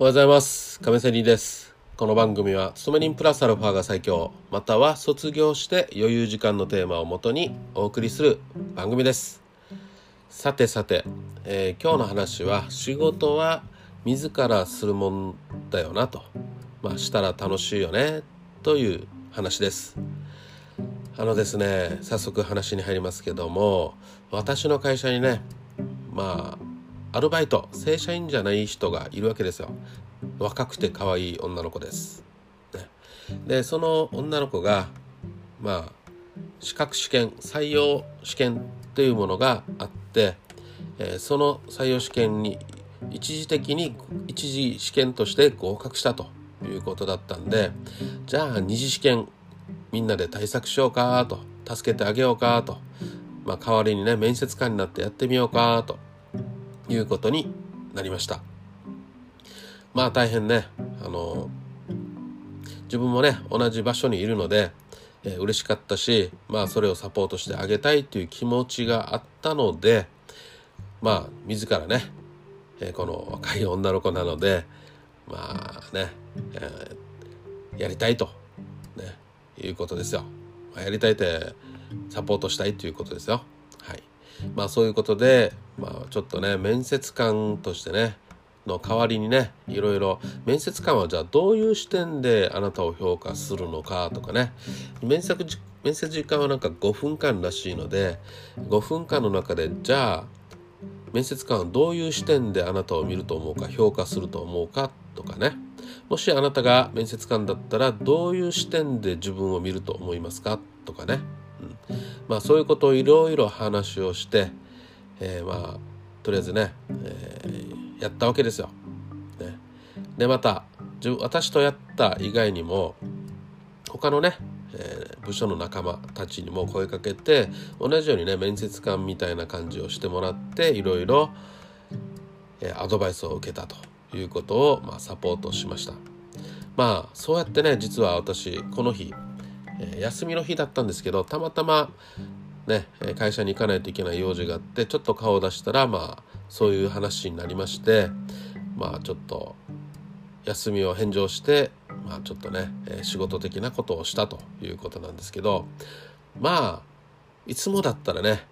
おはようございます。亀仙人です。この番組は勤め人プラスアルファが最強。または卒業して余裕時間のテーマをもとにお送りする番組です。さてさて、えー、今日の話は仕事は自らするもんだよなと。まあしたら楽しいよねという話です。あのですね早速話に入りますけども私の会社にねまあアルバイト正社員じゃない人がいるわけですよ。若くて可愛い女の子です、ね、でその女の子がまあ資格試験採用試験というものがあって、えー、その採用試験に一時的に一次試験として合格したということだったんでじゃあ二次試験みんなで対策しようかと助けてあげようかと、まあ、代わりにね面接官になってやってみようかということになりましたまあ大変ねあの自分もね同じ場所にいるので、えー、嬉しかったしまあそれをサポートしてあげたいという気持ちがあったのでまあ自らね、えー、この若い女の子なのでまあね、えー、やりたいと、ね、いうことですよ。やりたいってサポートしたいということですよ。まあそういうことで、まあちょっとね、面接官としてね、の代わりにねいろいろ面接官はじゃあどういう視点であなたを評価するのかとかね面接面接時間はなんか5分間らしいので5分間の中でじゃあ面接官はどういう視点であなたを見ると思うか評価すると思うかとかねもしあなたが面接官だったらどういう視点で自分を見ると思いますかとかね、まあそういうことをいろいろ話をして、えー、まあとりあえずね、えー、やったわけですよ。ね、でまた私とやった以外にも他のね、えー、部署の仲間たちにも声かけて同じようにね面接官みたいな感じをしてもらっていろいろ、アドバイスを受けたということを、まあ、サポートしました。まあそうやってね実は私この日え休みの日だったんですけどたまたまね会社に行かないといけない用事があってちょっと顔を出したらまあそういう話になりましてまあちょっと休みを返上してまあちょっとね仕事的なことをしたということなんですけどまあいつもだったらね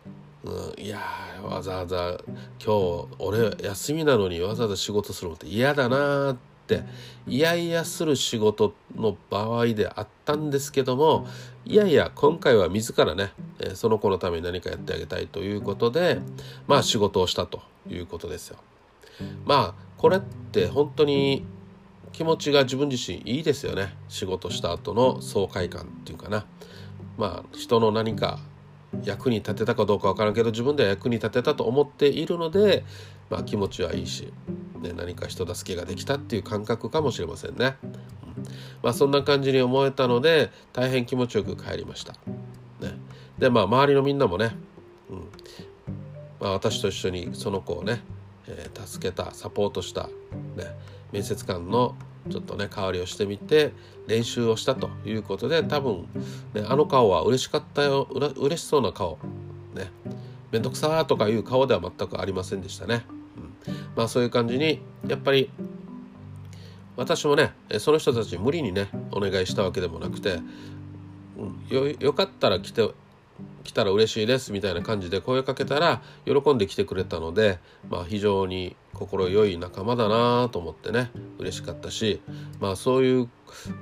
うん、いやわざわざ今日俺休みなのにわざわざ仕事するのって嫌だなっって嫌々する仕事の場合であったんですけどもいやいや今回は自らねその子のために何かやってあげたいということでまあ仕事をしたということですよ。まあこれって本当に気持ちが自分自身いいですよね。仕事した後の爽快感っていうかな。まあ人の何か役に立てたかどうか分からんけど自分では役に立てたと思っているので、まあ、気持ちはいいし、ね、何か人助けができたっていう感覚かもしれませんね。まあ、そんな感じに思えたので大変気持ちよく帰りました。ね、でまあ周りのみんなもね、うん。まあ、私と一緒にその子をね、えー、助けたサポートした、ね、面接官のちょっとね代わりをしてみて練習をしたということで多分、ね、あの顔は嬉しかったよう嬉しそうな顔ね。面倒くさーとかいう顔では全くありませんでしたね、まあそういう感じにやっぱり私もねその人たち無理にねお願いしたわけでもなくて、うん、よよかったら来て来たら嬉しいですみたいな感じで声かけたら喜んで来てくれたので、まあ、非常に心良い仲間だなと思ってね嬉しかったし、まあ、そういう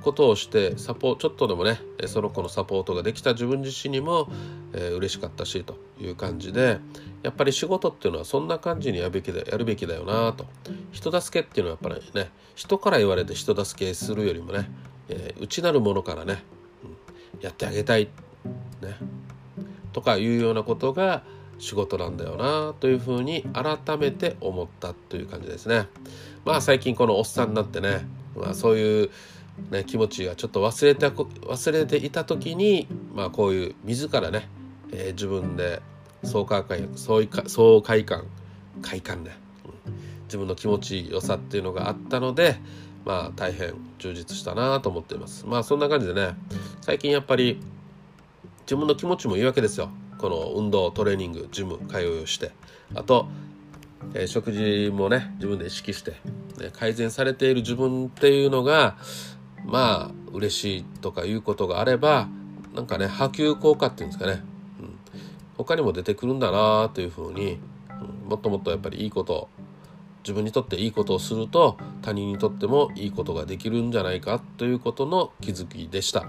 ことをしてサポちょっとでもねその子のサポートができた自分自身にも、えー、嬉しかったしという感じでやっぱり仕事っていうのはそんな感じにやるべきだやるべきだよなと。人助けっていうのはやっぱりね人から言われて人助けするよりもね、えー、内なるものからね、うん、やってあげたい。ね。とかいうようなことが仕事なんだよなというふうに改めて思ったという感じですね。まあ最近このおっさんになってね、まあ、そういう、ね、気持ちがちょっと忘れて忘れていた時に、まあ、こういう自らね、えー、自分で爽快感爽快感快感ね、うん、自分の気持ちよさっていうのがあったのでまあ大変充実したなと思っています。まあそんな感じでね最近やっぱり自分の気持ちもいいわけですよ。この運動トレーニングジム通いをして。あと、えー、食事もね自分で意識してね、改善されている自分っていうのがまあ嬉しいとかいうことがあればなんかね波及効果っていうんですかね、うん、他にも出てくるんだなというふうに、うん、もっともっとやっぱりいいこと自分にとっていいことをすると他人にとってもいいことができるんじゃないかということの気づきでした。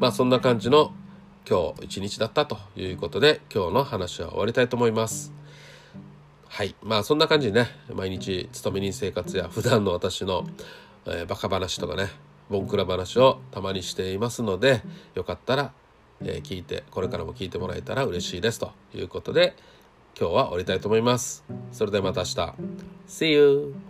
まあそんな感じの今日一日だったということで今日の話は終わりたいと思いますはいまあそんな感じでね毎日勤め人生活や普段の私の、えー、バカ話とかねボンクラ話をたまにしていますのでよかったら、えー、聞いてこれからも聞いてもらえたら嬉しいですということで今日は終わりたいと思います。それではまた明日。See you!